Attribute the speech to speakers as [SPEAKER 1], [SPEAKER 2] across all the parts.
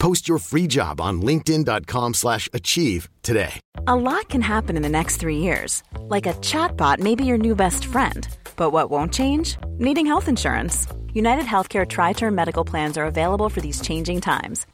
[SPEAKER 1] Post your free job on linkedin.com/achieve slash achieve today.
[SPEAKER 2] A lot can happen in the next three years. Like a chatbot may be your new best friend. But what won't change? Needing health insurance. United Healthcare Tri Term Medical Plans are available for these changing times.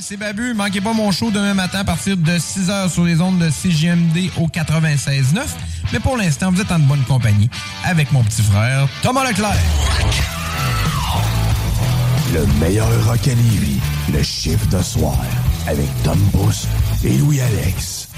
[SPEAKER 3] C'est Babu. Manquez pas mon show demain matin à partir de 6h sur les ondes de CGMD au 96.9. Mais pour l'instant, vous êtes en bonne compagnie avec mon petit frère Thomas Leclerc.
[SPEAKER 4] Le meilleur rock à Lévis, le chiffre de soir, avec Tom Pousse et Louis-Alex.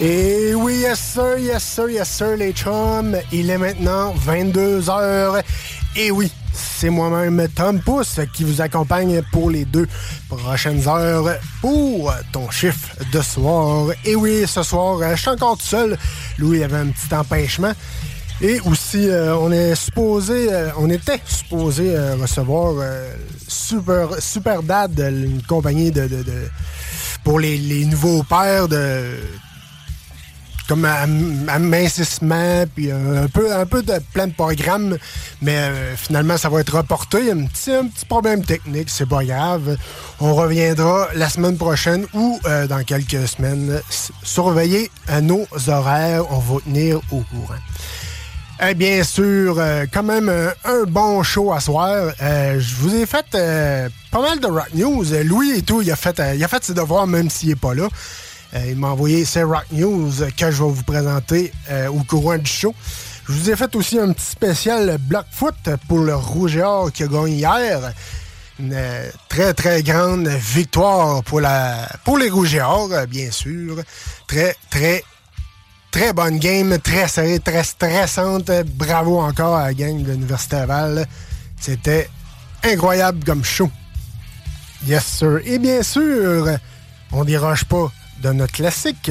[SPEAKER 5] Et oui, yes sir, yes sir, yes sir, les chums. Il est maintenant 22h. Et oui, c'est moi-même, Tom Pousse, qui vous accompagne pour les deux prochaines heures pour ton chiffre de soir. Et oui, ce soir, je suis encore tout seul. Louis avait un petit empêchement. Et aussi, euh, on est supposé, euh, on était supposé euh, recevoir Super, Super Dad, une compagnie de, pour les nouveaux pères de comme am- amincissement, puis un peu, un peu de plein de programmes, mais euh, finalement, ça va être reporté. Il y a un petit, un petit problème technique, c'est pas grave. On reviendra la semaine prochaine ou euh, dans quelques semaines. Surveillez euh, nos horaires, on va tenir au courant. Eh bien sûr, euh, quand même un, un bon show à soir. Euh, je vous ai fait euh, pas mal de rock news. Euh, Louis et tout, il a fait, euh, il a fait ses devoirs même s'il n'est pas là. Euh, il m'a envoyé ses rock news que je vais vous présenter euh, au courant du show. Je vous ai fait aussi un petit spécial Blockfoot pour le Rouge et Or qui a gagné hier. Une euh, très, très grande victoire pour, la, pour les Rouges et Or, euh, bien sûr. Très, très, Très bonne game, très serrée, très stressante. Bravo encore à la gang de l'Université Laval. C'était incroyable comme show. Yes, sir. Et bien sûr, on déroge pas notre classique.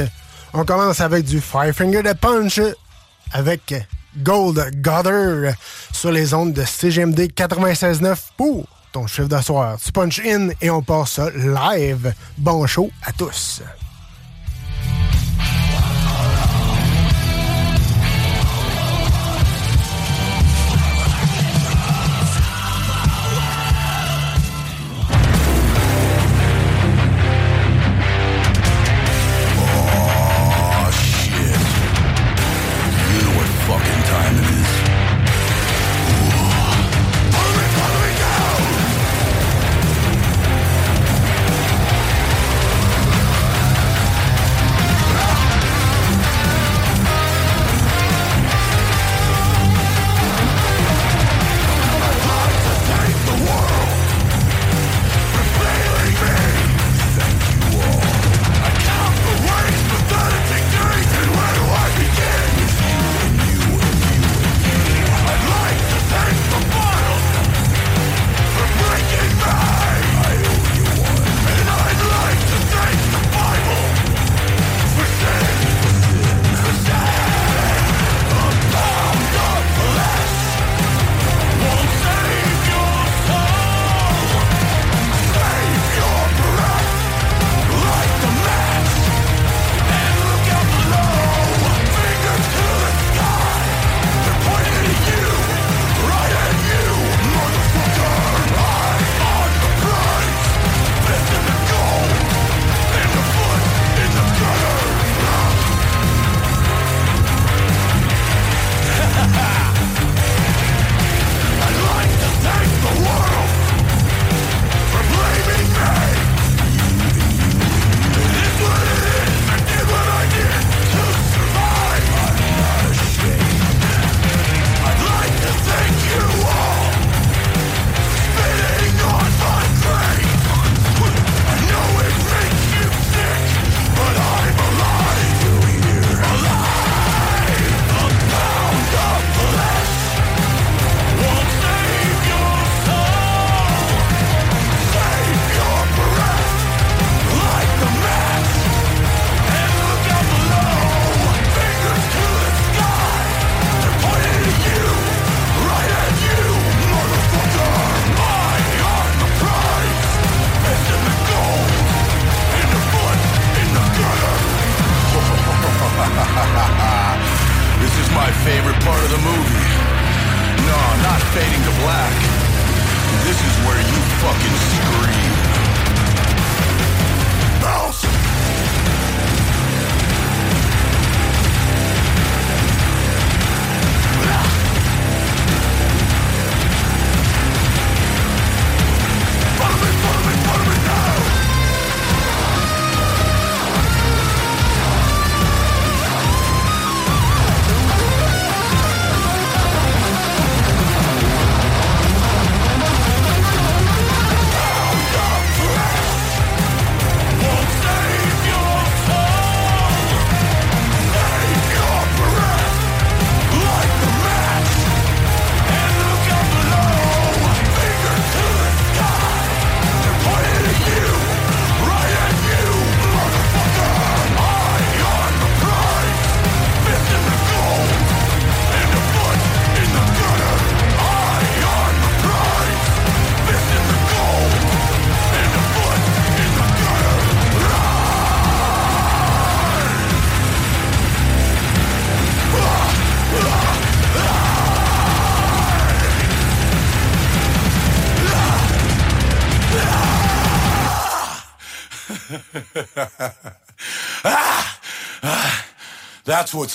[SPEAKER 5] On commence avec du Five Finger de Punch avec Gold Gutter sur les ondes de CGMD 96.9 pour ton chiffre de soir. Tu punch in et on passe live. Bon show à tous.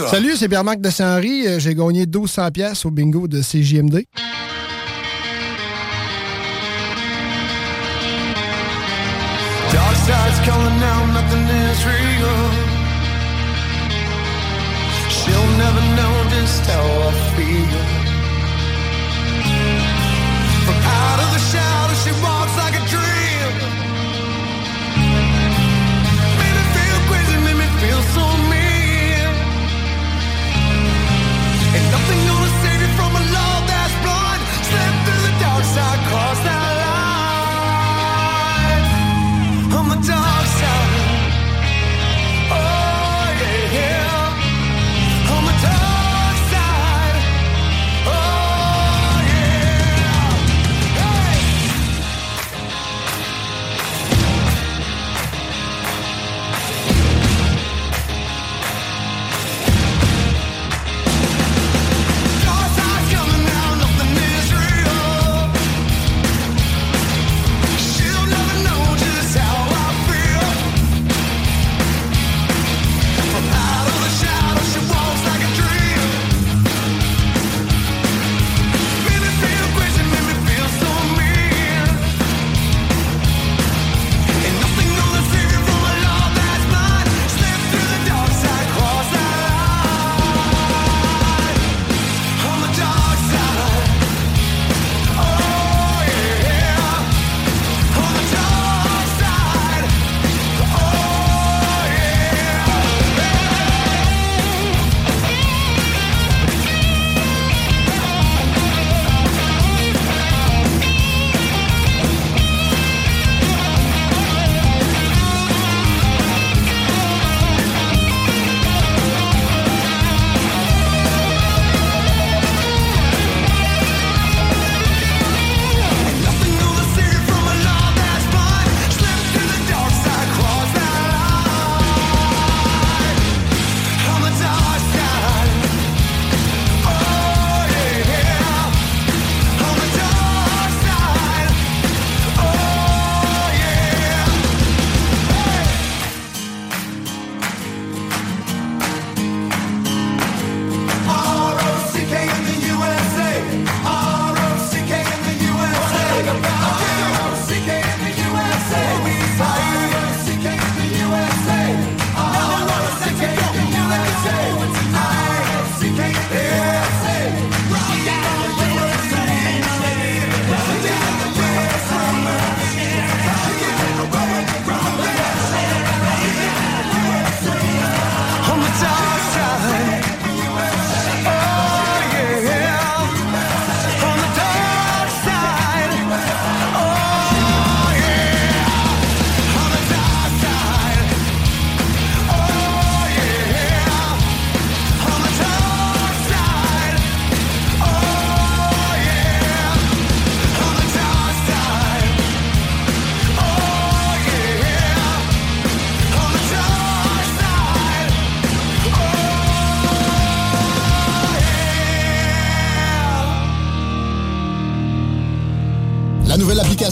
[SPEAKER 6] Salut, c'est Pierre-Marc de Saint-Henri. Euh, j'ai gagné 1200 pièces au bingo de CJMD. Dark side's calling now, nothing is real. She'll never know just how I feel.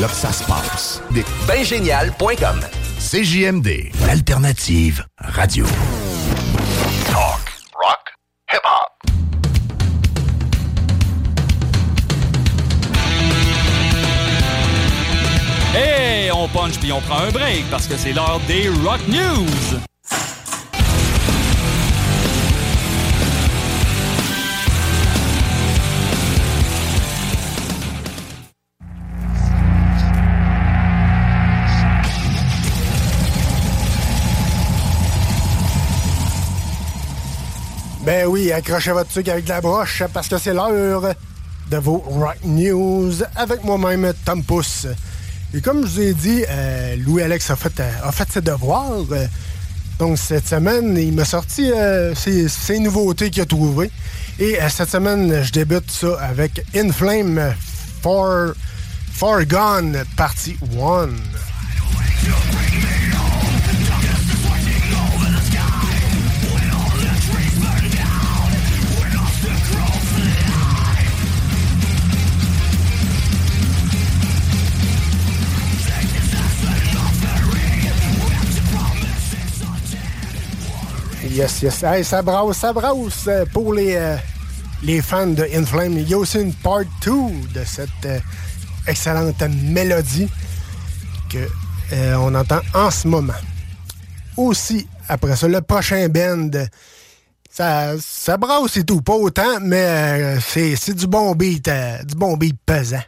[SPEAKER 4] Là que ça se passe.
[SPEAKER 7] Bengénial.com
[SPEAKER 4] CJMD, l'alternative radio.
[SPEAKER 7] Talk, rock, hip-hop.
[SPEAKER 8] Hey, on punch puis on prend un break parce que c'est l'heure des Rock News.
[SPEAKER 5] Accrochez votre truc avec la broche parce que c'est l'heure de vos Rock News avec moi-même, Tom Pousse. Et comme je vous ai dit, euh, Louis-Alex a fait, euh, fait ses devoirs. Donc cette semaine, il m'a sorti euh, ses, nouveautés qu'il a trouvées. Et euh, cette semaine, je débute ça avec In Flame For Gone, partie 1. Yes, yes. Hey, ça brasse, ça brasse euh, pour les, euh, les fans de Inflame. Il y a aussi une part 2 de cette euh, excellente mélodie que euh, on entend en ce moment. Aussi, après ça, le prochain band, ça, ça brasse et tout. Pas autant, mais c'est du bon beat, du bon beat pesant.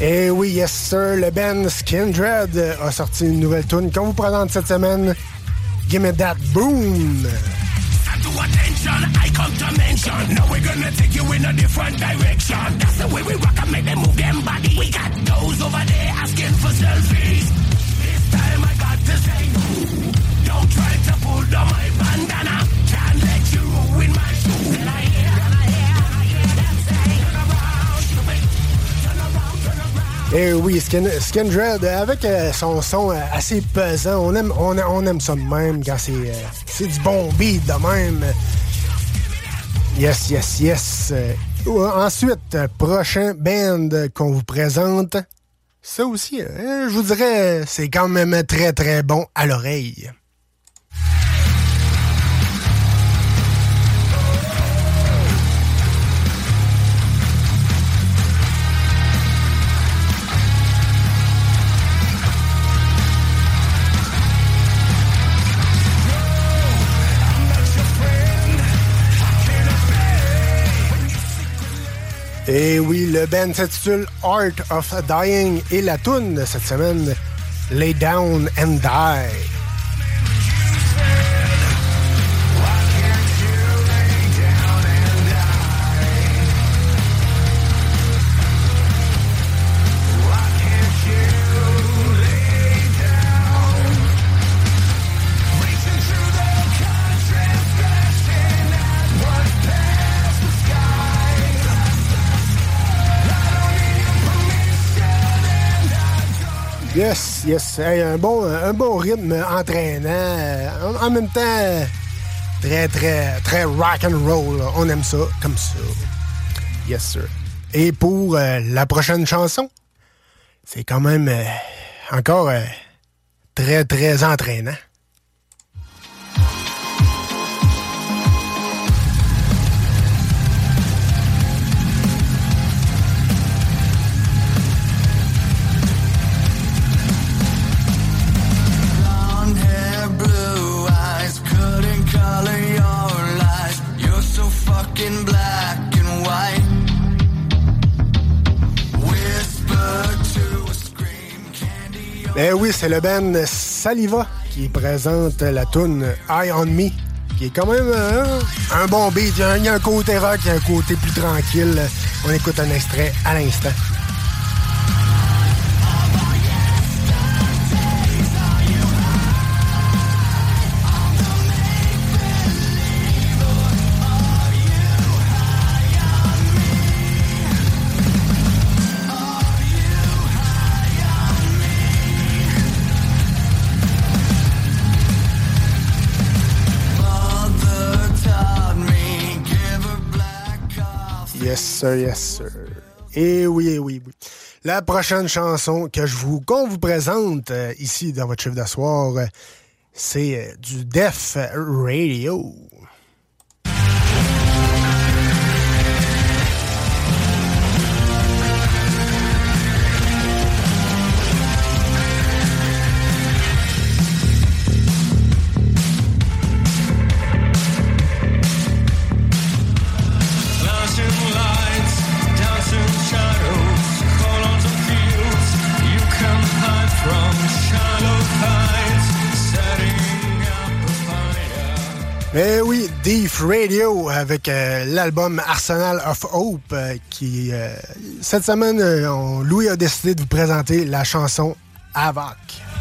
[SPEAKER 5] Et oui, yes sir, le band Skindred a sorti une nouvelle tune qu'on vous présente cette semaine. Gimme That Boom.
[SPEAKER 9] to attention, I come to mention. Now we're gonna take you in a different direction. That's the way we rock and make them move them body. We got those over there asking for selfies. This time I got to say, don't try to pull down my bandana. Can't let you ruin my shoes.
[SPEAKER 5] Et oui, Skin, avec euh, son son assez pesant, on aime, on, aime ça de même quand c'est euh, c'est du bon beat de même. Yes, yes, yes. Euh, ensuite, prochain band qu'on vous présente, ça aussi, je vous dirais, c'est quand même très très bon à l'oreille. Et oui, le band s'intitule Art of Dying et la tune de cette semaine, Lay Down and Die. Yes, yes. Un, bon, un bon rythme entraînant. euh, En, même temps, très, très, très rock and roll. On aime ça comme ça. Yes, sir. Et pour euh, la prochaine chanson, c'est quand même euh, encore très, très entraînant. Ben oui, c'est le band Saliva qui présente la tune Eye on Me, qui est quand même euh, un bon beat. Il y a un côté rock, il y a un côté plus tranquille. On écoute un extrait à l'instant. Yes, sir. Et oui, et oui, oui. La prochaine chanson que je vous, qu'on vous présente euh, ici dans votre chiffre d'asseoir, euh, c'est euh, du Def Radio. Mais oui, Deep Radio avec euh, l'album Arsenal of Hope euh, qui euh, cette semaine Louis a décidé de vous présenter la chanson Avoc.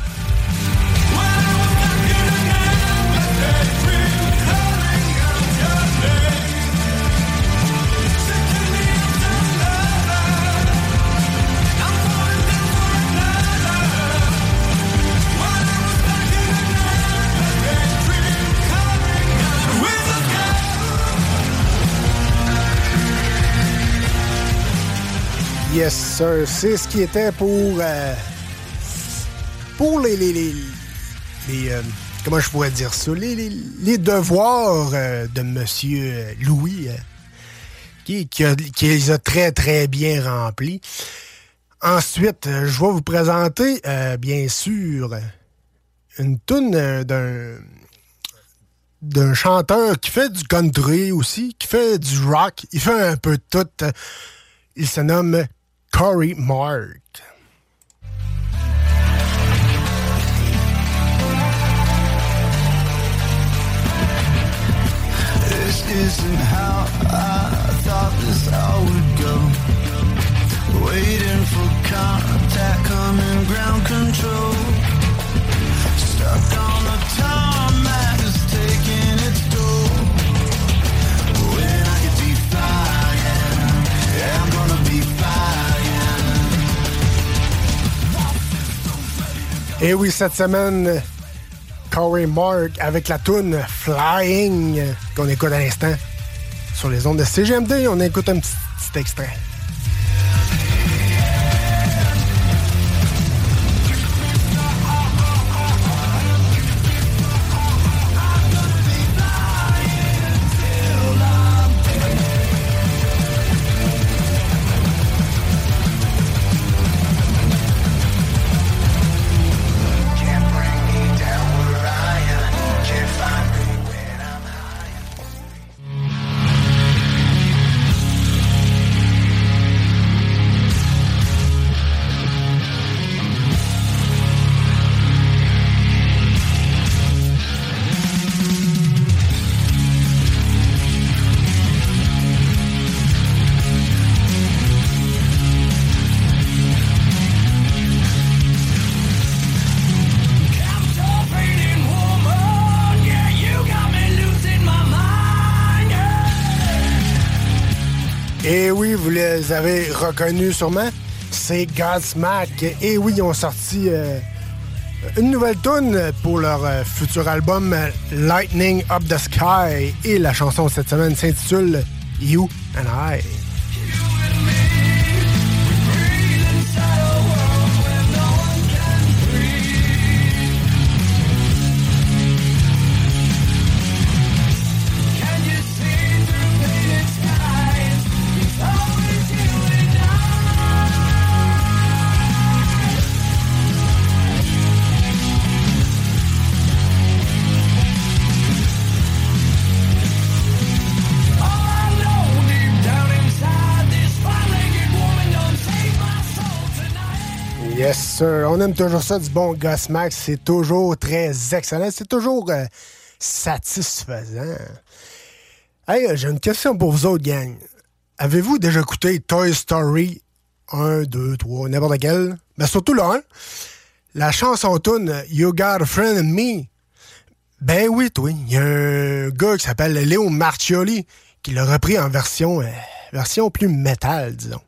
[SPEAKER 5] Yes, sir. C'est ce qui était pour. euh, pour les. les, les, euh, comment je pourrais dire ça? Les, les- devoirs euh, de Monsieur Louis, qui, qui, a- les a très, très bien remplis. Ensuite, je vais vous présenter, bien sûr, une toune d'un d'un chanteur qui fait du country aussi, qui fait du rock, il fait un peu de tout. Il se nomme Corey Mark.
[SPEAKER 9] This isn't how I thought this all would go. Waiting for contact, coming ground control. Stuck on the tarmac,
[SPEAKER 5] Et oui, cette semaine, Corey Mark avec la tune Flying qu'on écoute à l'instant sur les ondes de CGMD. On écoute un petit extrait. Vous avez reconnus sûrement. C'est Godsmack. Et oui, ils ont sorti euh, une nouvelle tune pour leur euh, futur album Lightning Up the Sky. Et la chanson de cette semaine s'intitule You and I. On aime toujours ça du bon Godsmack. C'est toujours très excellent. C'est toujours euh, satisfaisant. Hey, j'ai une question pour vous autres, gang. Avez-vous déjà écouté Toy Story 1, 2, 3, n'importe quel? Ben, surtout le 1. La chanson tune You Got a Friend in Me. Ben oui, toi. Il y a un gars qui s'appelle Léo Marcioli qui l'a repris en version, euh, version plus métal, disons.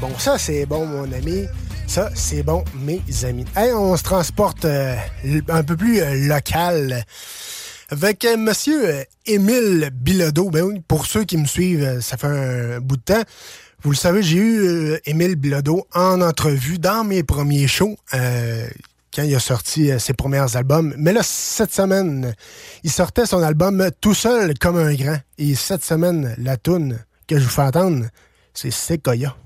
[SPEAKER 5] Bon, ça c'est bon, mon ami. Ça c'est bon, mes amis. Hey, on se transporte euh, un peu plus euh, local avec euh, Monsieur euh, Émile Bilodeau. Ben pour ceux qui me suivent, ça fait un bout de temps. Vous le savez, j'ai eu Émile Bilodeau en entrevue dans mes premiers shows. quand il a sorti ses premiers albums. Mais là, cette semaine, il sortait son album Tout seul comme un grand. Et cette semaine, la toune que je vous fais entendre, c'est Sequoia.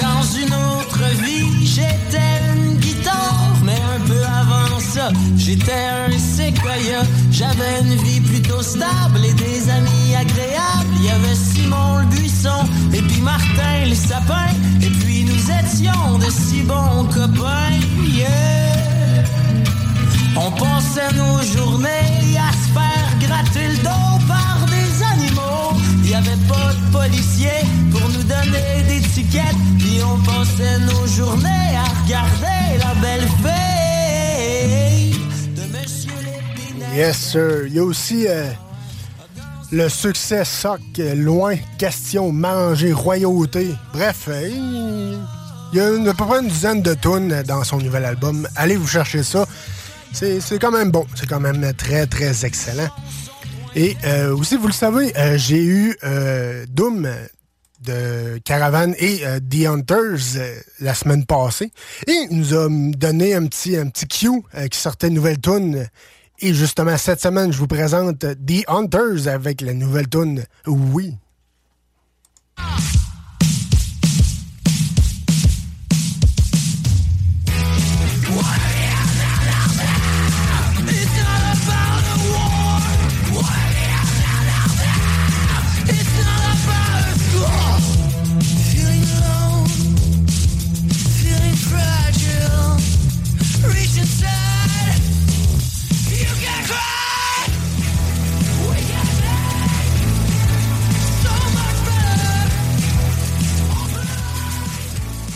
[SPEAKER 10] Dans une autre vie, j'étais une guitare, mais un peu avant ça, j'étais un séquoia. J'avais une vie plutôt stable et des amis agréables. Il y avait Simon le buisson et puis Martin le sapin. Et puis nous étions de si bons copains. Yeah. On passait nos journées à se faire Il.
[SPEAKER 5] Yes, sir. Il y a aussi euh, le succès soc, loin, question, manger, royauté. Bref, euh, il y a une- à peu près une dizaine de tunes dans son nouvel album. Allez vous chercher ça. C'est quand même bon. C'est quand même très, très excellent. Et euh, aussi, vous le savez, euh, j'ai eu euh, Doom de Caravan et The Hunters la semaine passée. Et nous a donné un petit, un petit cue qui sortait une nouvelle tune. Et justement, cette semaine, je vous présente The Hunters avec la nouvelle tune Oui.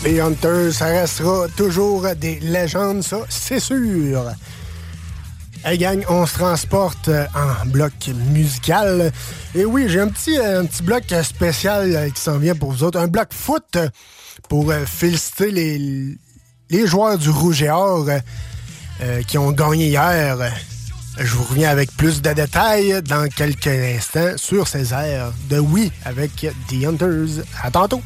[SPEAKER 5] Les Hunters, ça restera toujours des légendes, ça, c'est sûr. Hey gang, on se transporte en bloc musical. Et oui, j'ai un petit, euh, un petit bloc spécial qui s'en vient pour vous autres. Un bloc foot pour euh, féliciter les, les joueurs du Rouge et Or euh, qui ont gagné hier. Je vous reviens avec plus de détails dans quelques instants sur ces airs de Oui avec The Hunters. À tantôt!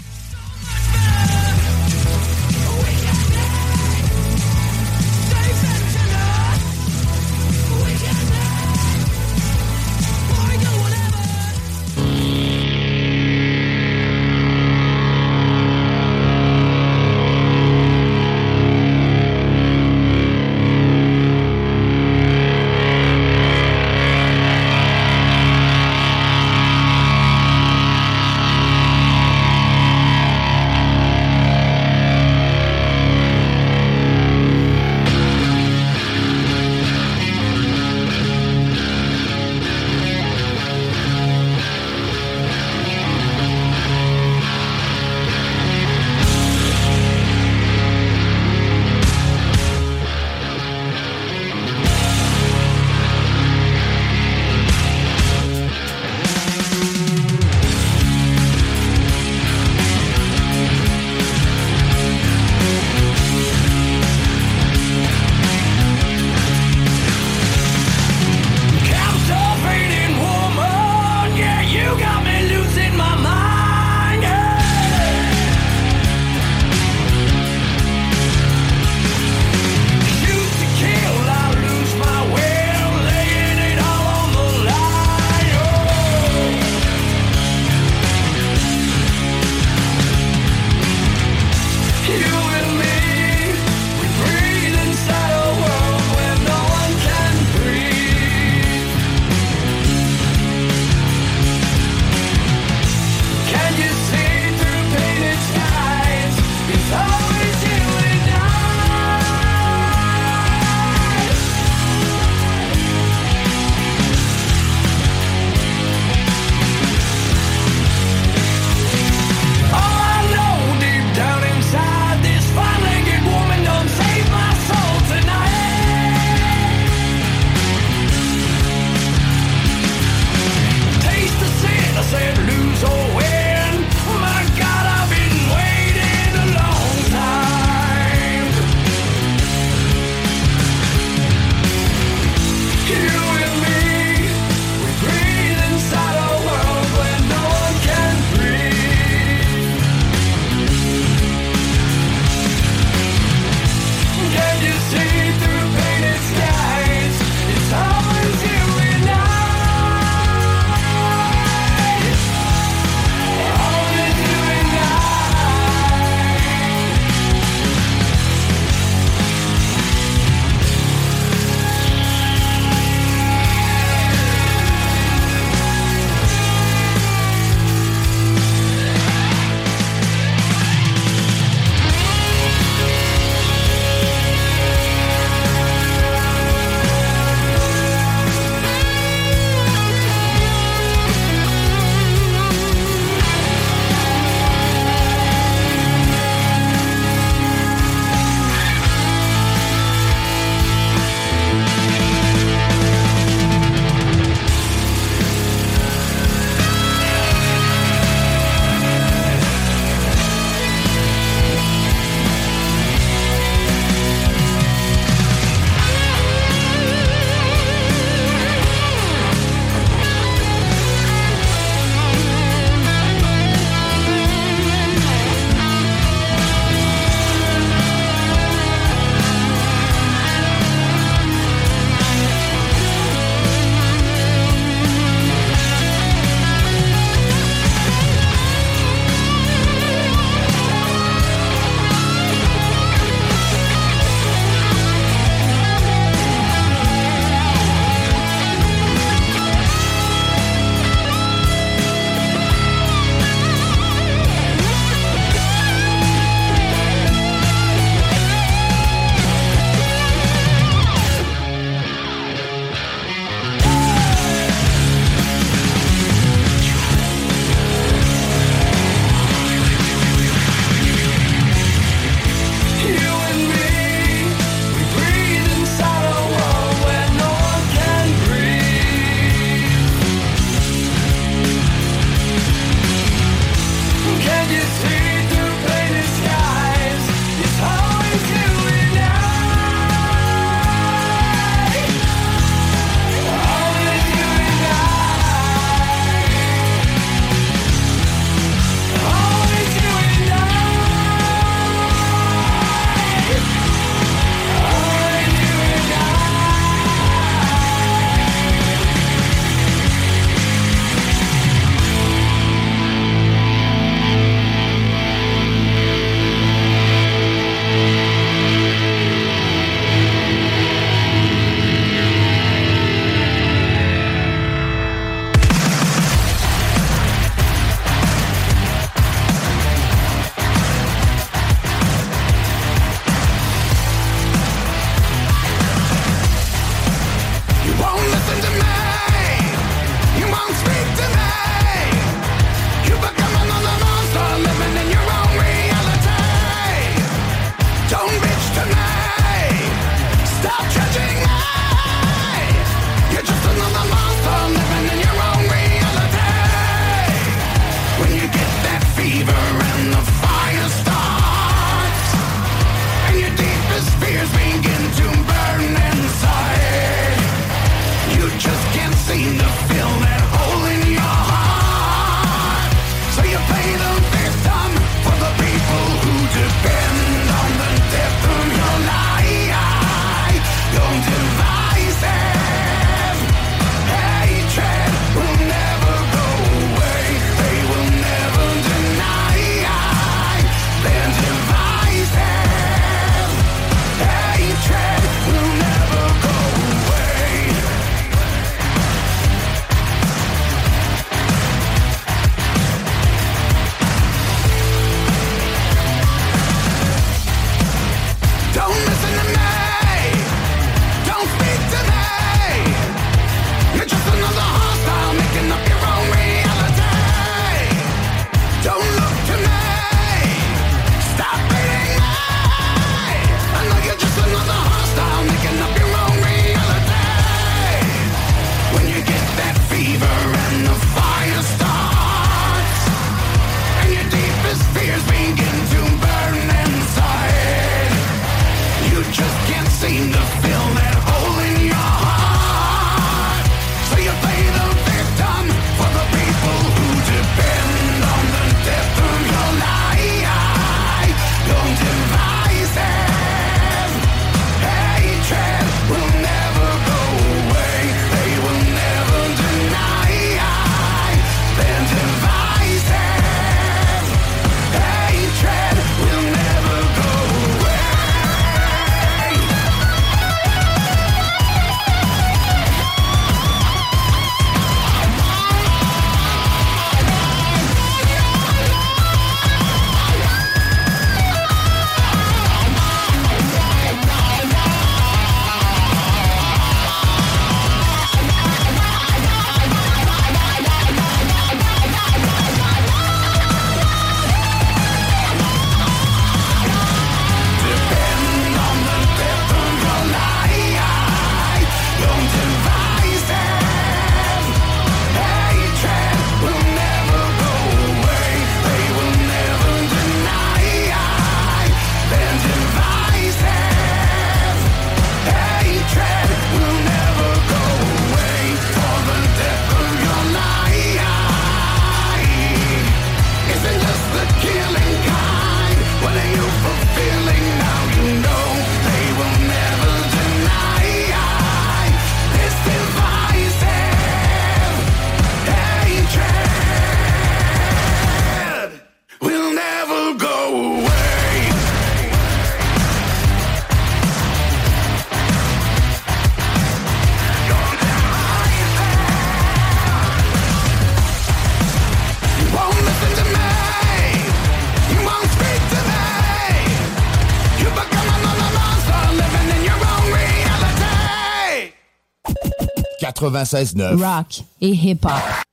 [SPEAKER 4] 96.9.
[SPEAKER 11] Rock et hip-hop.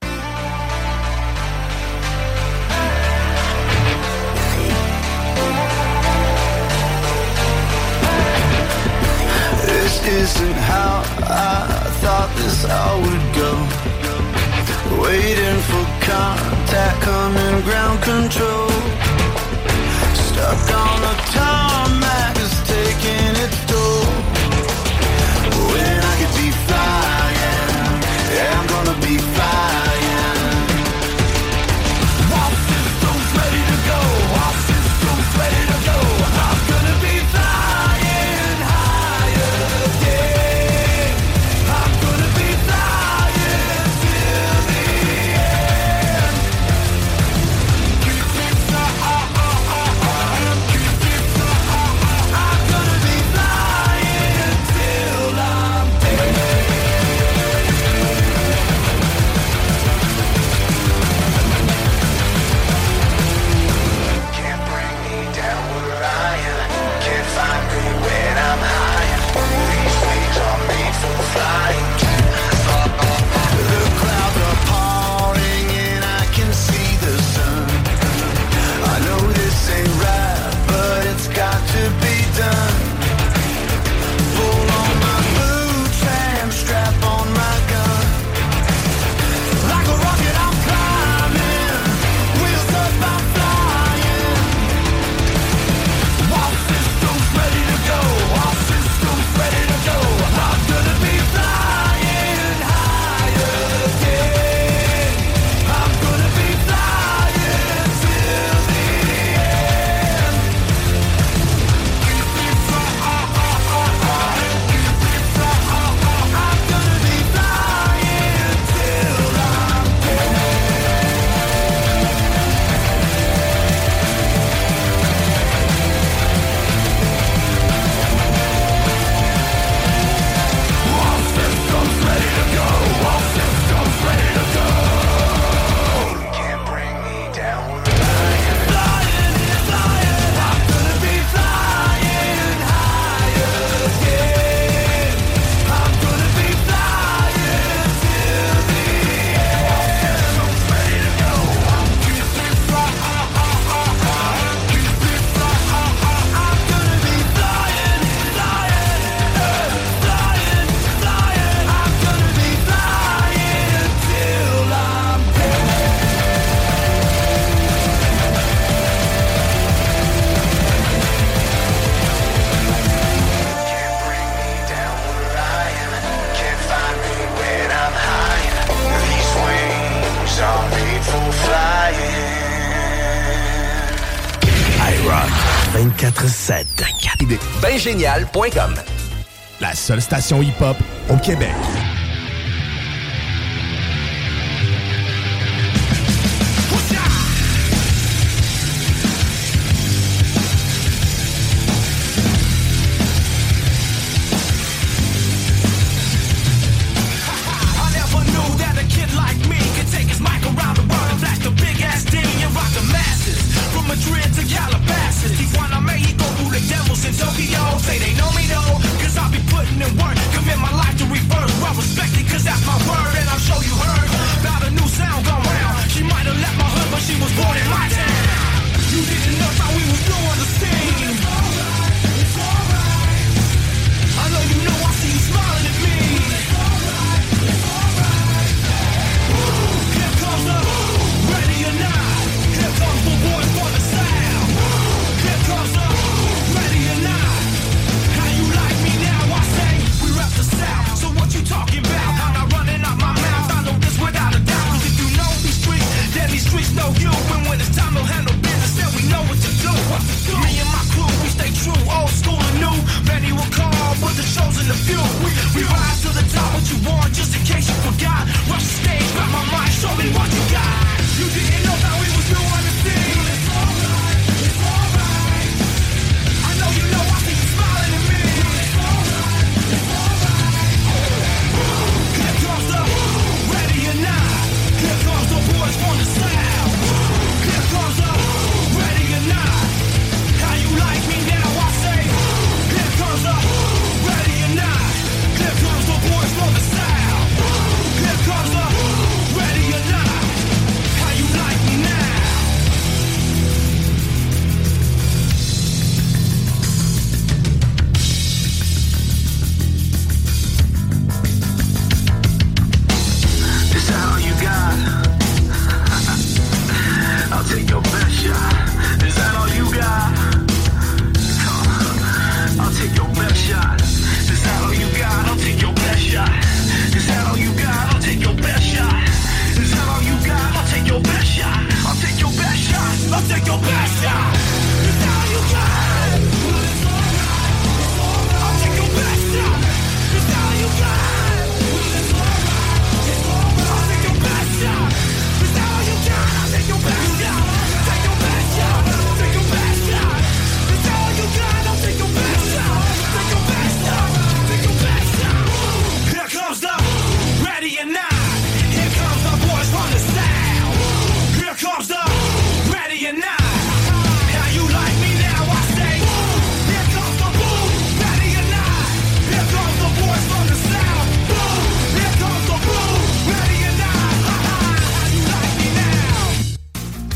[SPEAKER 6] This isn't how I thought this all would go. Waiting for contact coming ground control. Stuck on the tarmac.
[SPEAKER 4] 24-7.
[SPEAKER 7] Bengénial.com
[SPEAKER 4] La seule station hip-hop au Québec.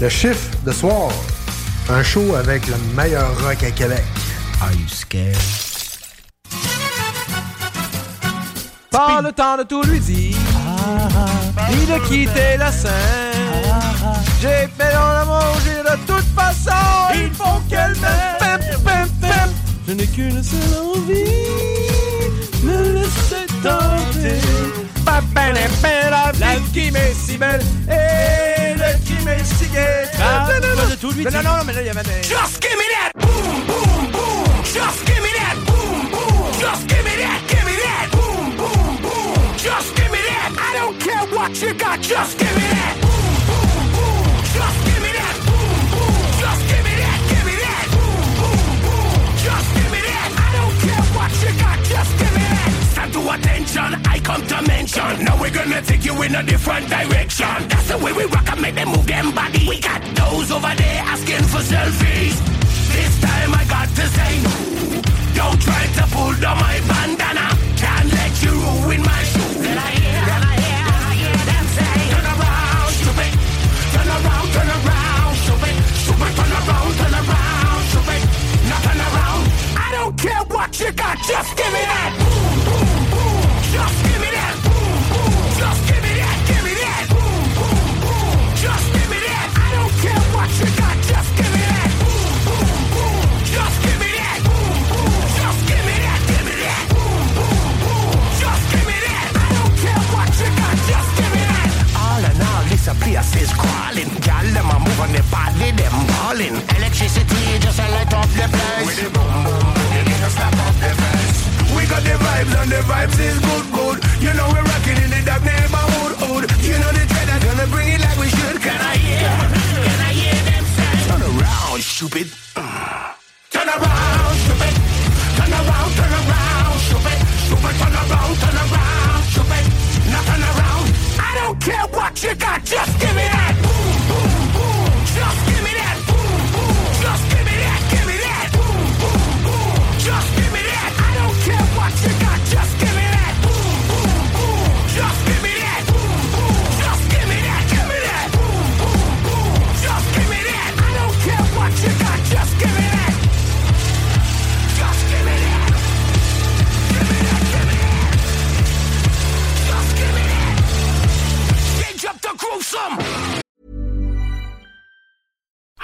[SPEAKER 5] Le chiffre de soir. Un show avec le meilleur rock à Québec. Are you scared?
[SPEAKER 11] Pas le temps de tout lui dire, ni de quitter la scène. J'ai fait dans l'amour, j'ai de toute façon, il faut qu'elle m'aime. Je n'ai qu'une seule envie, me laisser tenter. Pa, la, vie qui m'est si belle et le m'est si gai.
[SPEAKER 9] Ah,
[SPEAKER 11] Non, non,
[SPEAKER 9] pas
[SPEAKER 11] non,
[SPEAKER 9] de tout lui
[SPEAKER 11] non,
[SPEAKER 9] dire.
[SPEAKER 11] non, non, mais là, il y avait des...
[SPEAKER 9] Just give me that boom, boom, boom. Just give me that boom, boom. Just give me that, give me that boom, boom, boom. Just give me that. I don't care what you got. Just give me that to attention. I come to mention. Now we're gonna take you in a different direction. That's the way we rock and make them move them body. We got those over there asking for selfies. This time I got to say no. Don't try to pull down my bandana. Can't let you ruin my shoe. Then I hear, then I hear, then I hear them say, Turn around, stupid. Turn around, turn around, stupid. Stupid, turn around, turn around, stupid. Not turn around. I don't care what you got. Just give me that. Boom. Place is crawling. Y'all them a move on the body, them balling. Electricity just a light up the place. With the boom, boom, boom, you need to stop up the place. We got the vibes and the vibes is good, good. You know we're rocking in the dark neighborhood, hood. You know the dread are gonna bring it like we should. Can I hear? Can I hear them say? Turn around, stupid. Turn around, stupid. Turn around, turn around, stupid. Stupid, turn around, turn around, stupid. Now turn around. Care what you got, just give me that.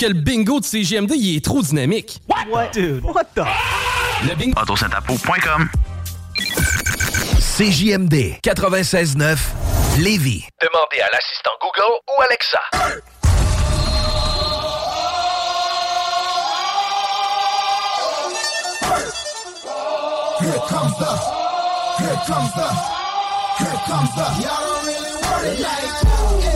[SPEAKER 12] Que le bingo de CGMD, il est trop dynamique.
[SPEAKER 11] What? Dude, what the?
[SPEAKER 12] Le bingo.
[SPEAKER 13] Autosetapo.com CJMD 96.9 Lévis.
[SPEAKER 7] Demandez à l'assistant Google ou Alexa.
[SPEAKER 9] Here comes the, here comes the, here comes the. Y'all don't really want it like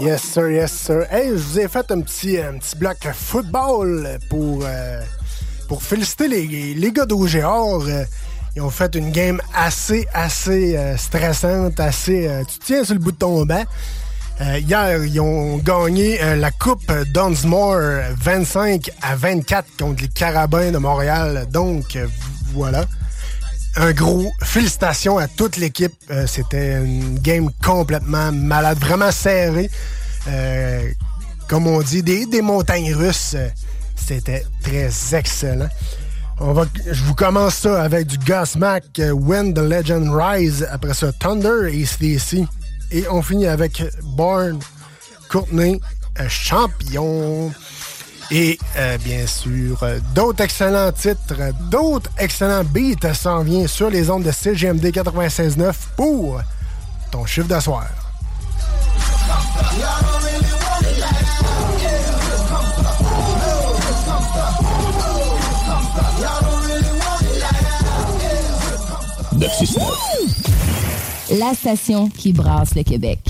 [SPEAKER 5] Yes, sir, yes, sir. Hey, je vous ai fait un petit, un petit bloc football pour, euh, pour féliciter les, les gars d'OGR. Euh, Ils ont fait une game assez, assez euh, stressante, assez... tu tiens sur le bout de ton banc. Hier, ils ont gagné la Coupe Dunsmore 25 à 24 contre les Carabins de Montréal. Donc, voilà. Un gros félicitations à toute l'équipe. Euh, C'était une game complètement malade, vraiment serrée. Euh, comme on dit, des, des montagnes russes. Euh, C'était très excellent. Je vous commence ça avec du Godsmack, When the Legend Rise. Après ça, Thunder et CDC. Et on finit avec Born, Courtney, Champion. Et euh, bien sûr, euh, d'autres excellents titres, d'autres excellents beats s'en viennent sur les ondes de CGMD 96.9 pour ton chiffre de soir.
[SPEAKER 14] La station qui brasse le Québec.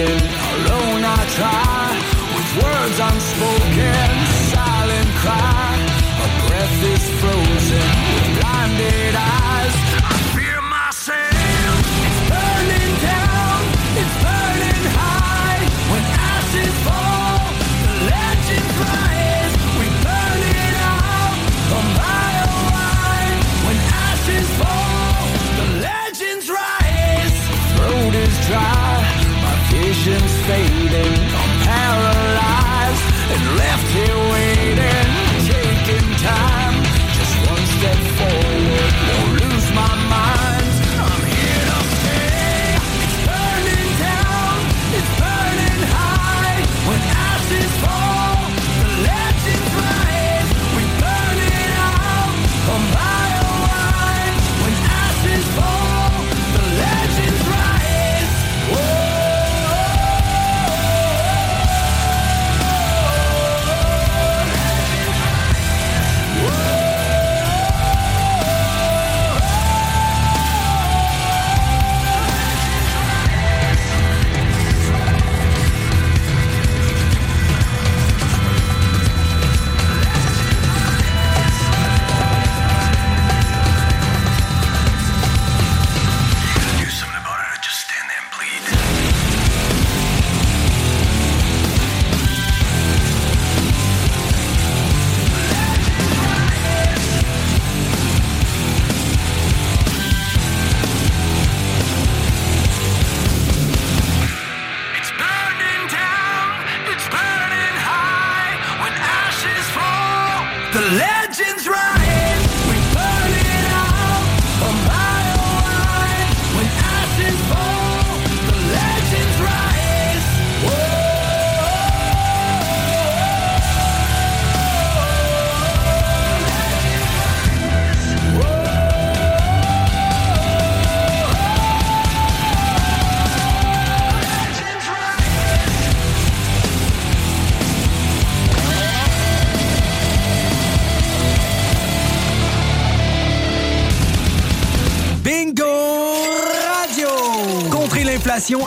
[SPEAKER 10] Broken. Alone I try, with words unspoken. Silent cry, a breath is frozen. Vision's fading. I'm paralyzed and left here waiting, taking time.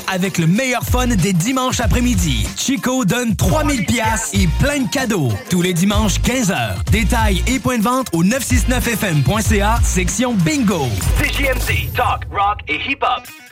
[SPEAKER 15] Avec le meilleur fun des dimanches après-midi. Chico donne 3000 pièces et plein de cadeaux. Tous les dimanches 15h. Détails et points de vente au 969fm.ca, section bingo.
[SPEAKER 7] CJMD, talk, rock et hip-hop.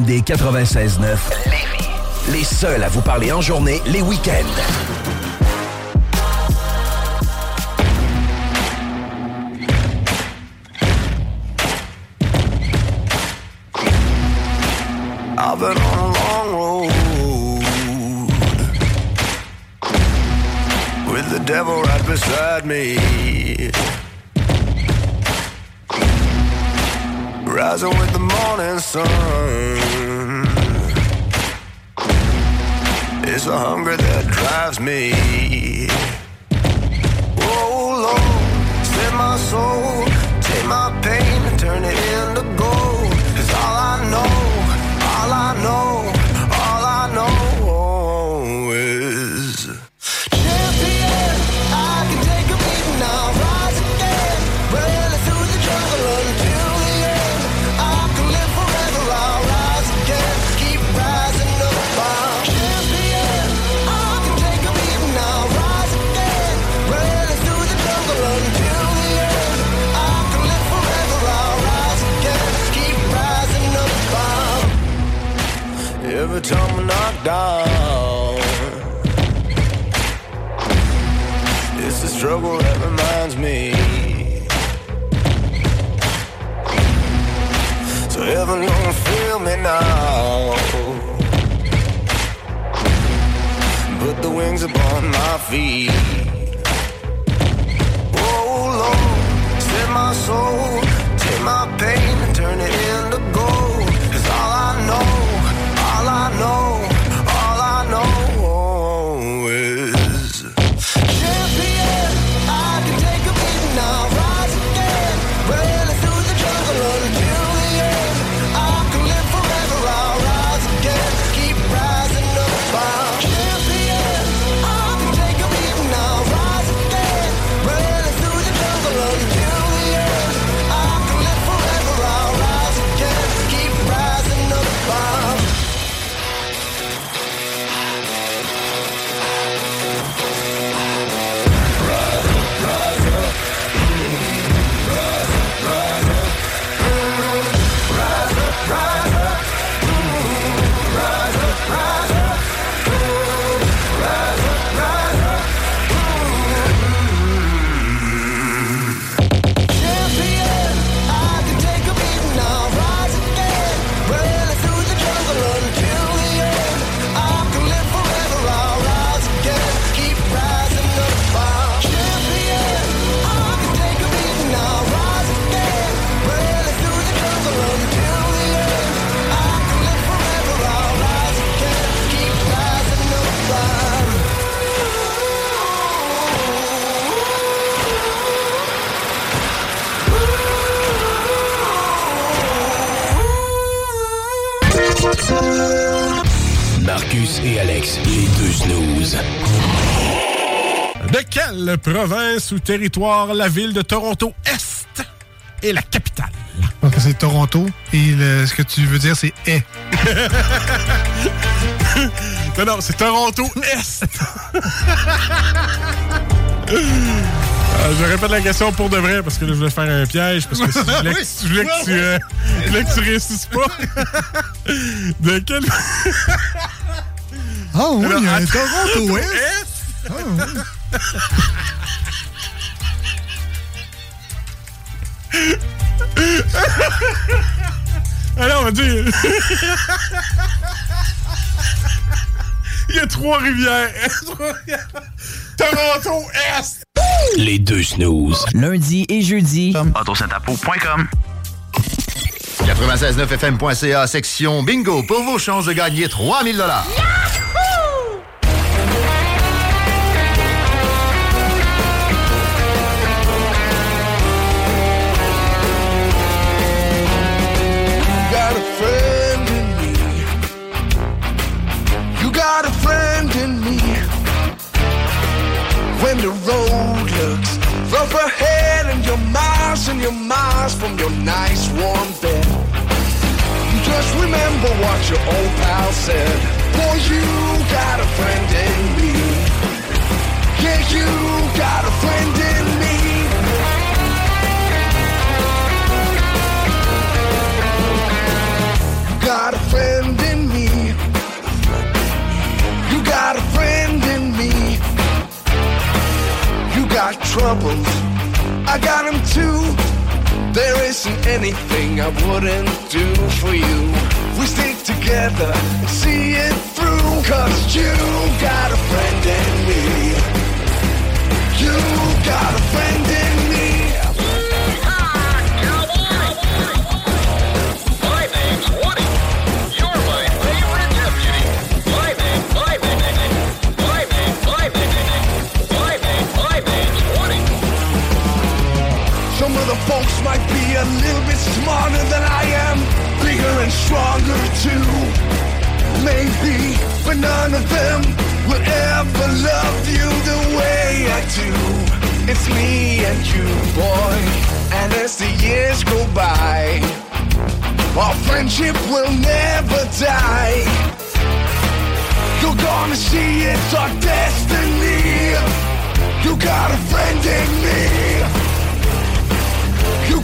[SPEAKER 16] CJMD 96.9 Lévis. Les seuls à vous parler en journée, les week-ends.
[SPEAKER 17] Ou territoire la ville de Toronto Est la capitale?
[SPEAKER 18] Donc c'est Toronto et le- ce que tu veux dire c'est est.
[SPEAKER 17] non, non, c'est Toronto Est. Euh, je répète la question pour de vrai parce que là, je voulais faire un piège parce que si je voulais, que-
[SPEAKER 18] Oui,
[SPEAKER 17] je voulais que, tu, euh, je voulais que tu réussisses pas. De quel.
[SPEAKER 18] Ah oui,
[SPEAKER 17] Alors,
[SPEAKER 18] il y a un
[SPEAKER 17] attends.
[SPEAKER 18] Toronto Est.
[SPEAKER 17] Est.
[SPEAKER 18] Ah oui.
[SPEAKER 17] Alors, on va dire. Il y a trois rivières. Toronto Est.
[SPEAKER 16] Les deux snooze.
[SPEAKER 15] Lundi et jeudi.
[SPEAKER 19] Autosentapo.com 969fm.ca, section bingo, pour vos chances de gagner 3000 dollars.
[SPEAKER 6] got your miles and your miles from your nice warm bed. Just remember what your old pal said. Boy, you got a friend in me. Yeah, you got a friend in me. Got a friend in me. You got a friend in me.
[SPEAKER 10] You got troubles I got him too. There isn't anything I wouldn't do for you. We stick together and see it through. Cause you got a friend in me. You got a friend in me. a little bit smarter than I am, bigger and stronger too. Maybe, but none of them will ever love you the way I do. It's me and you, boy. And as the years go by, our friendship will never die. You're gonna see it's our destiny. You got a friend in me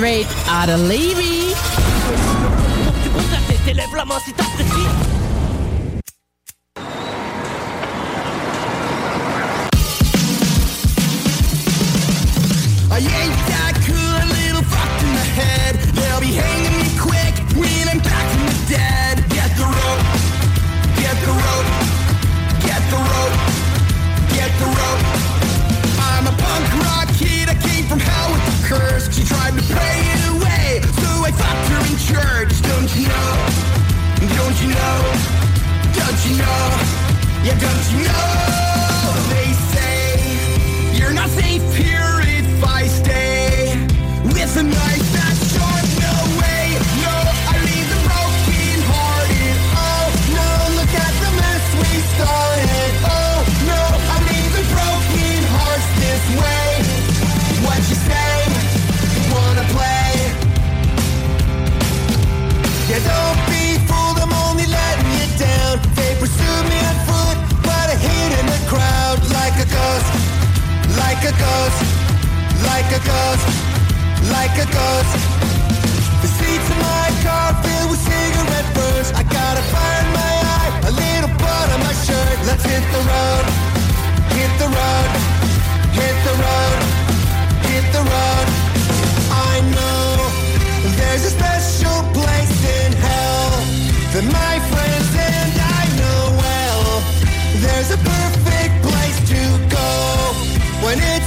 [SPEAKER 16] straight out
[SPEAKER 6] Lee. there's a perfect place when it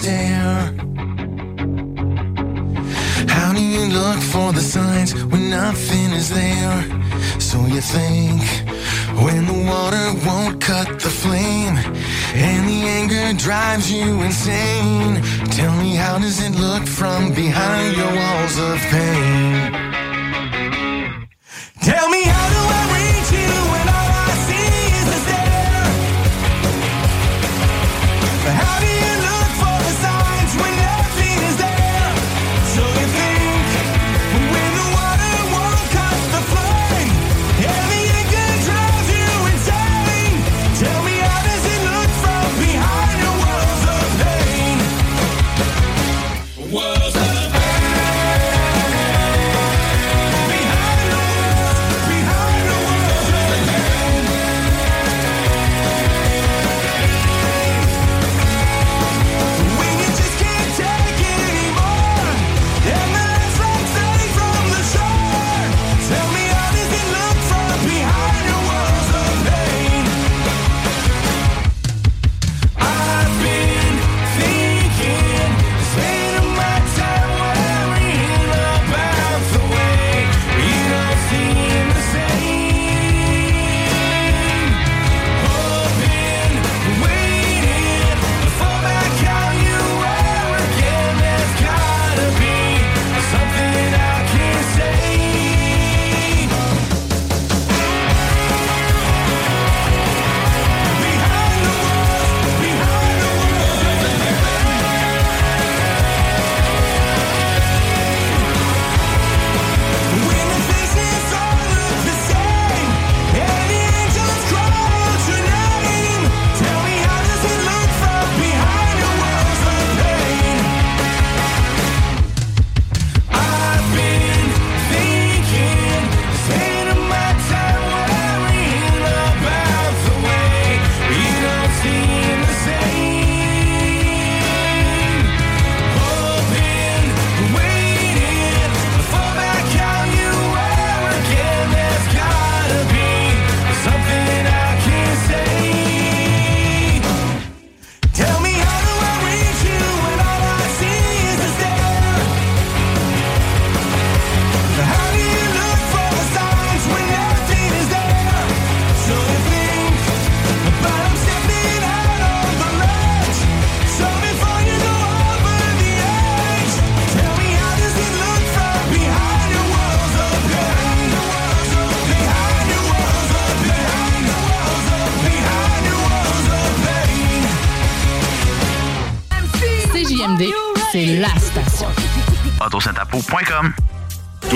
[SPEAKER 6] stare? How do you look for the signs when nothing is there? So you think when the water won't cut the flame and the anger drives you insane. Tell me, how does it look from behind your walls of pain?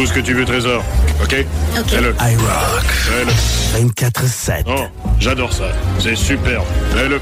[SPEAKER 20] tout ce que tu veux, Trésor. OK?
[SPEAKER 16] OK.
[SPEAKER 20] Fais-le.
[SPEAKER 4] I rock.
[SPEAKER 20] Fais-le.
[SPEAKER 4] 24-7.
[SPEAKER 20] Oh, j'adore ça. C'est superbe. Fais-le.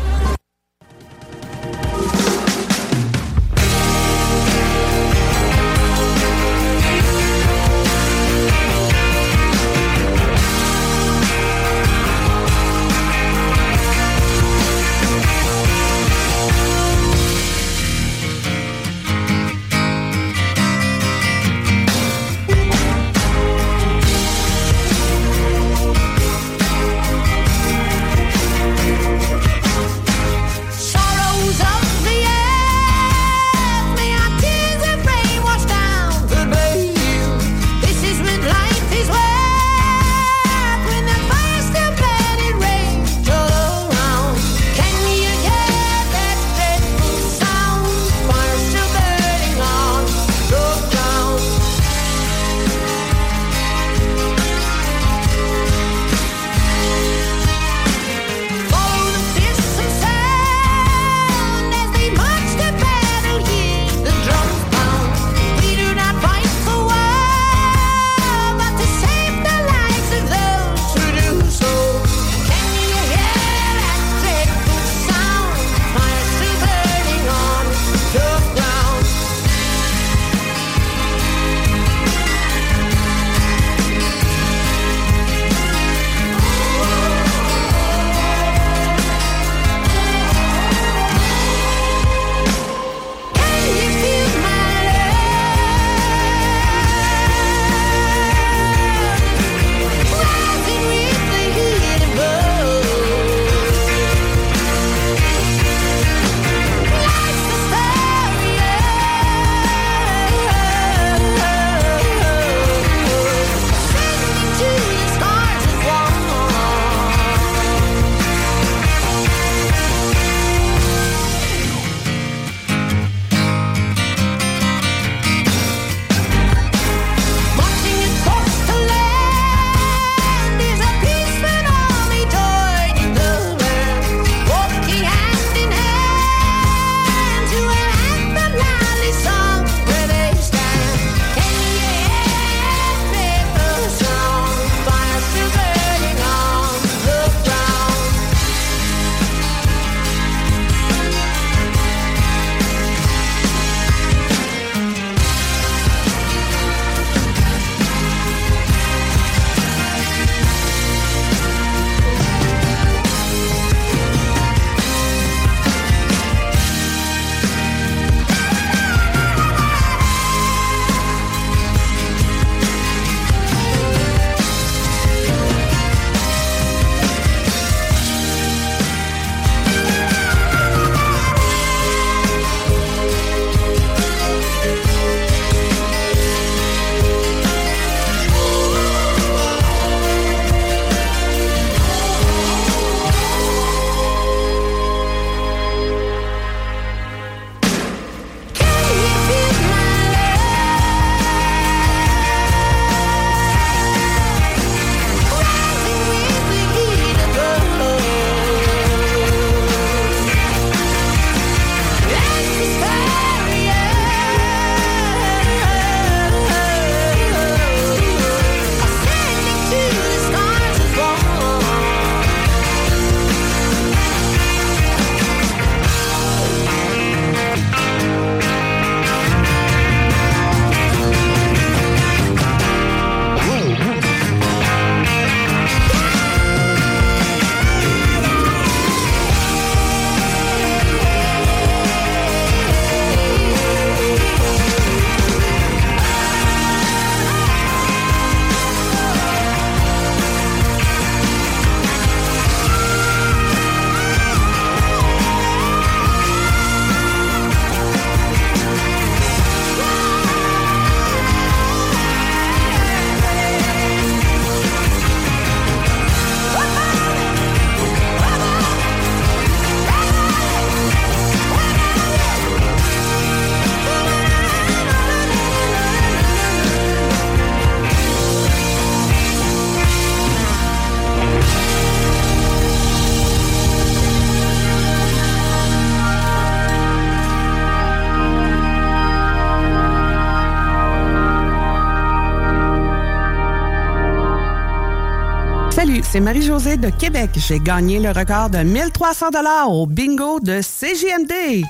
[SPEAKER 21] c'est Marie-Josée de Québec. J'ai gagné le record de 1300 dollars au bingo de
[SPEAKER 10] CJMD.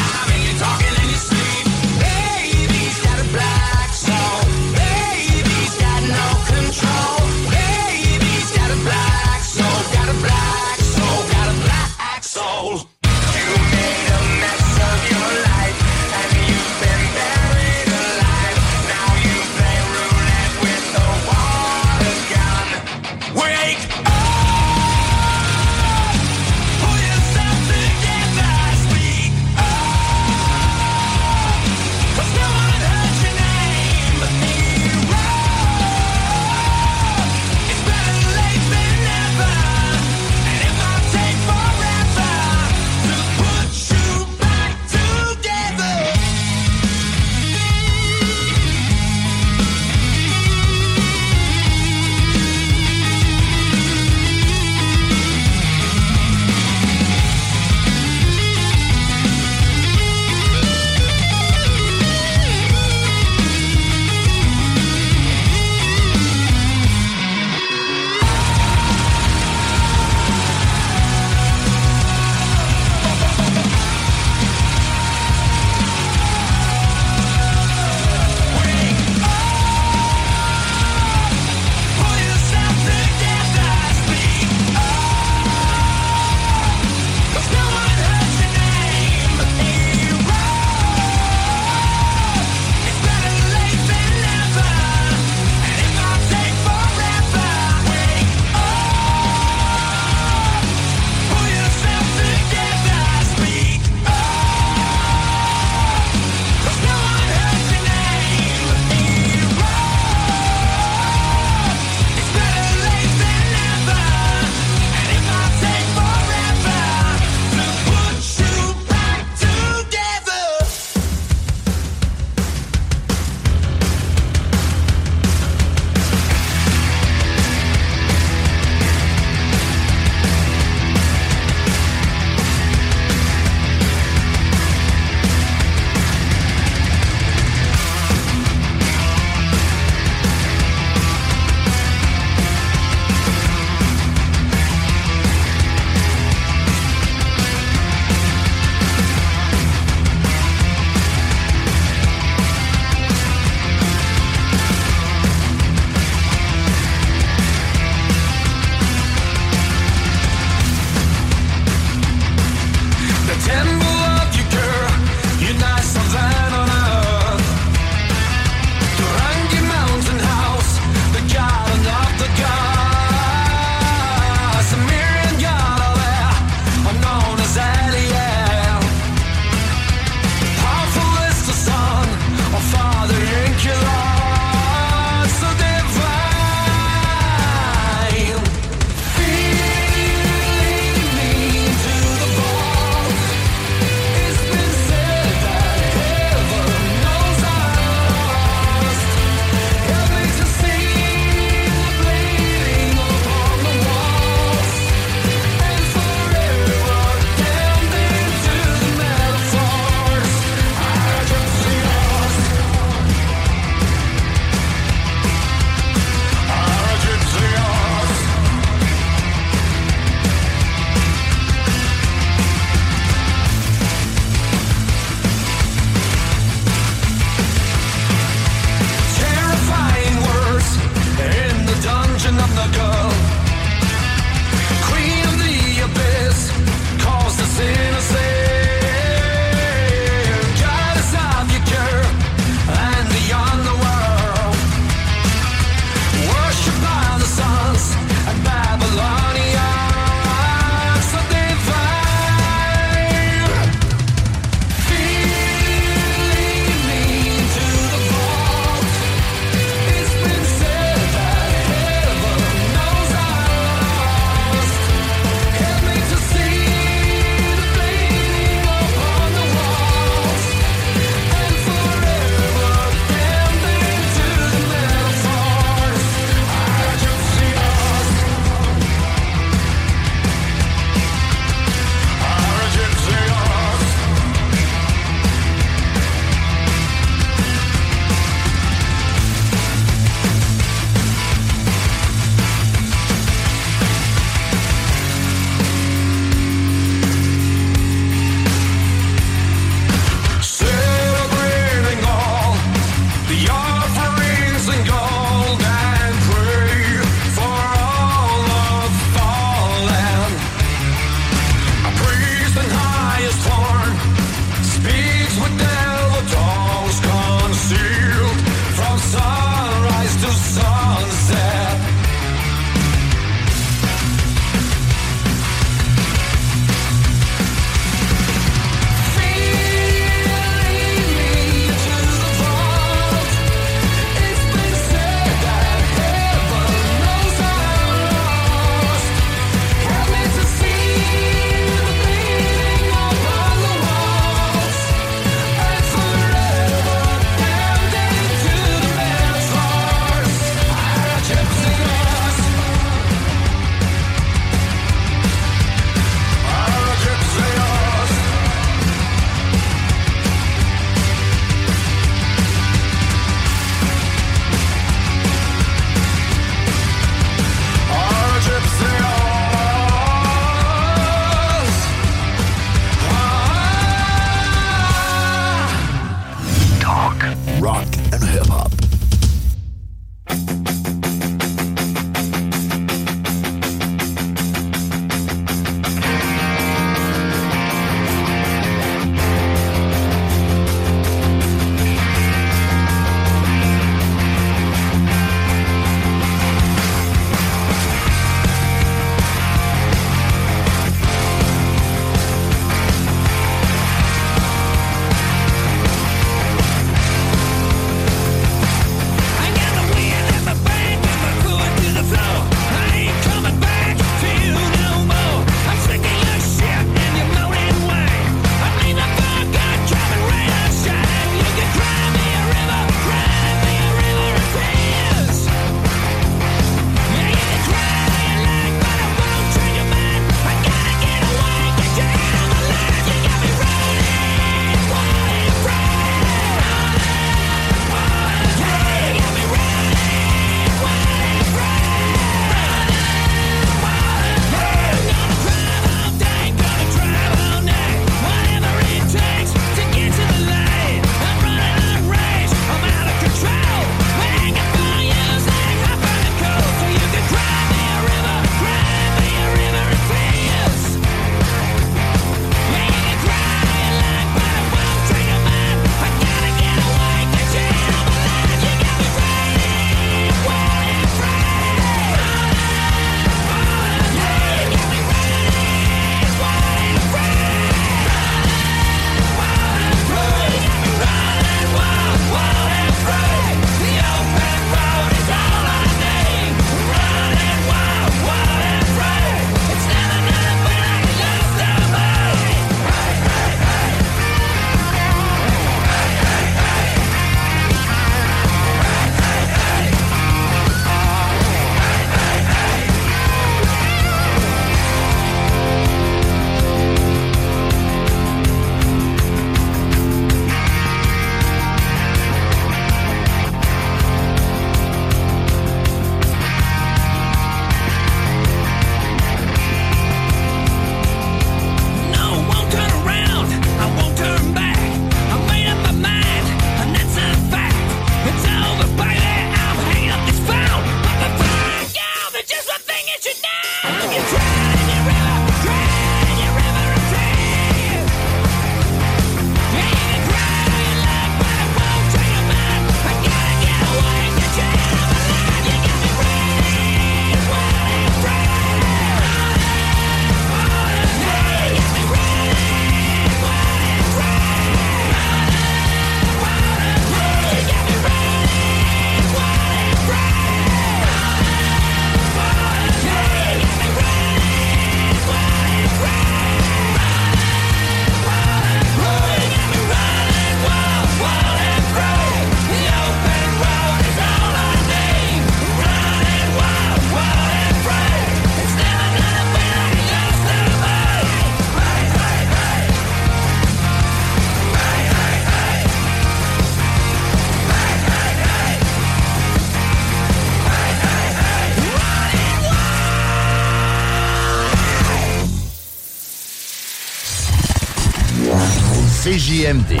[SPEAKER 6] CJMD.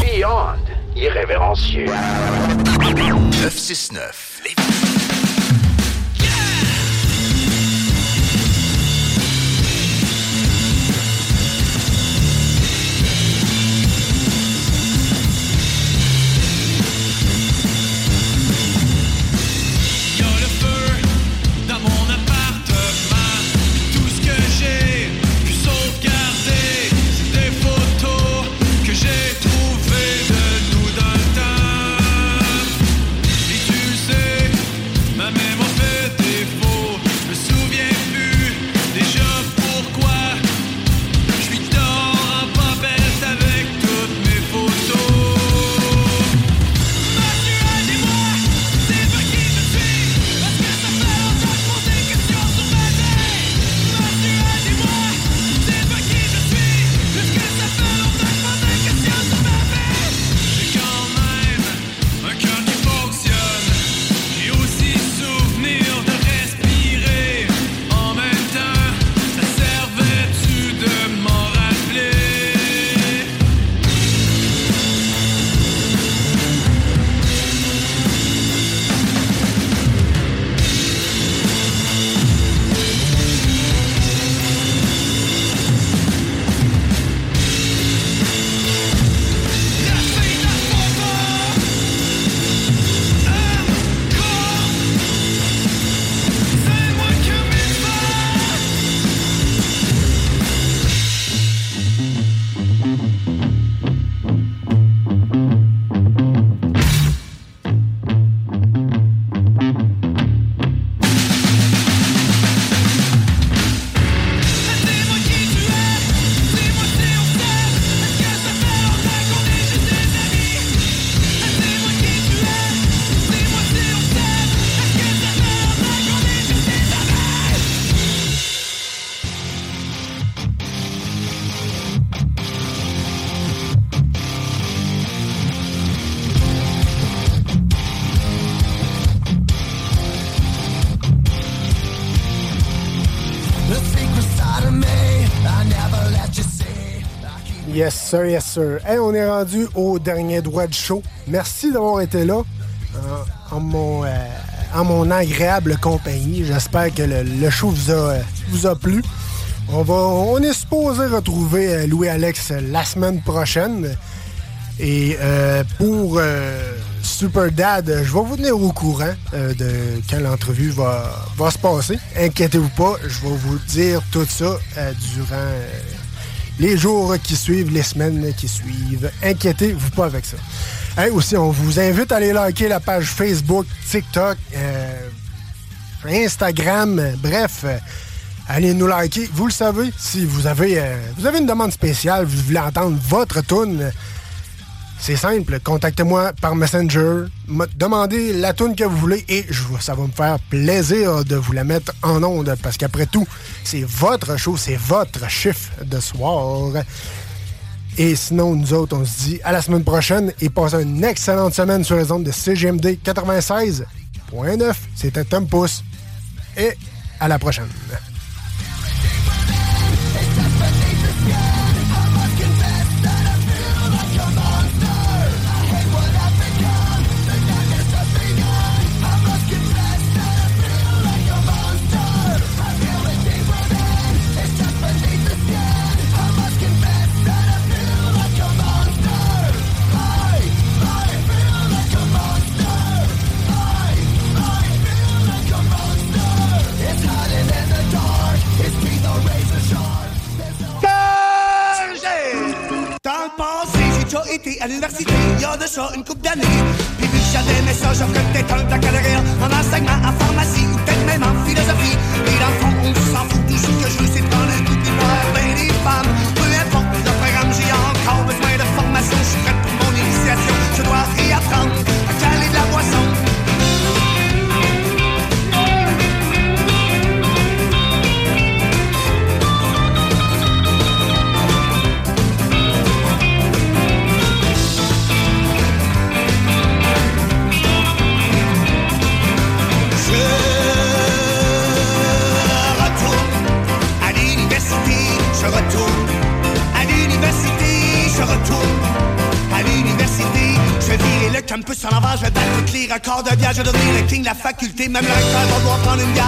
[SPEAKER 7] Beyond irrévérencieux.
[SPEAKER 6] 969.
[SPEAKER 5] Sir, yes, sir. Hey, on est rendu au dernier droit du show. Merci d'avoir été là en, en mon, euh, en mon agréable compagnie. J'espère que le, show vous a, euh, vous a plu. On, va, on est supposé retrouver euh, Louis-Alex la semaine prochaine. Et euh, pour euh, Super Dad, je vais vous tenir au courant euh, de quand l'entrevue va, va se passer. Inquiétez-vous pas, je vais vous dire tout ça euh, durant euh, les jours qui suivent, les semaines qui suivent. Inquiétez-vous pas avec ça. Hey, aussi, on vous invite à aller liker la page Facebook, TikTok, euh, Instagram, bref. euh, Allez nous liker. Vous le savez, si vous avez, euh, vous avez une demande spéciale, vous voulez entendre votre tune, c'est simple. Contactez-moi par Messenger. me- Demandez la tune que vous voulez et ça va me faire plaisir de vous la mettre en onde parce qu'après tout, c'est votre show, c'est votre chiffre de soir. Et sinon, nous autres, on se dit à la semaine prochaine et passez une excellente semaine sur les ondes de CGMD 96.9. C'était Tom Pouce. Et à la prochaine.
[SPEAKER 4] l'université, il y a de ça une coupe d'années. Puis vu j'avais mes ça, j'offre peut-être un baccalauréat en enseignement, en pharmacie ou peut-être même en philosophie. Et dans le fond, on s'en fout toujours que je faculté, même la crève en doit prendre une.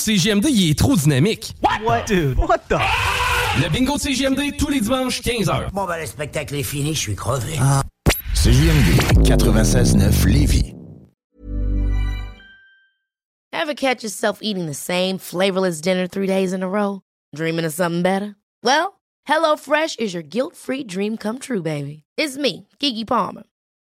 [SPEAKER 12] CGMD, il est trop dynamique.
[SPEAKER 11] What? Dude? What the?
[SPEAKER 12] Le bingo de CGMD, tous les dimanches, 15h.
[SPEAKER 22] Bon, ben, le spectacle est fini, je suis crevé.
[SPEAKER 20] Ah. CGMD, 96.9 Lévis.
[SPEAKER 23] Ever catch yourself eating the same flavorless dinner three days in a row? Dreaming of something better? Well, HelloFresh is your guilt-free dream come true, baby. It's me, Kiki Palmer.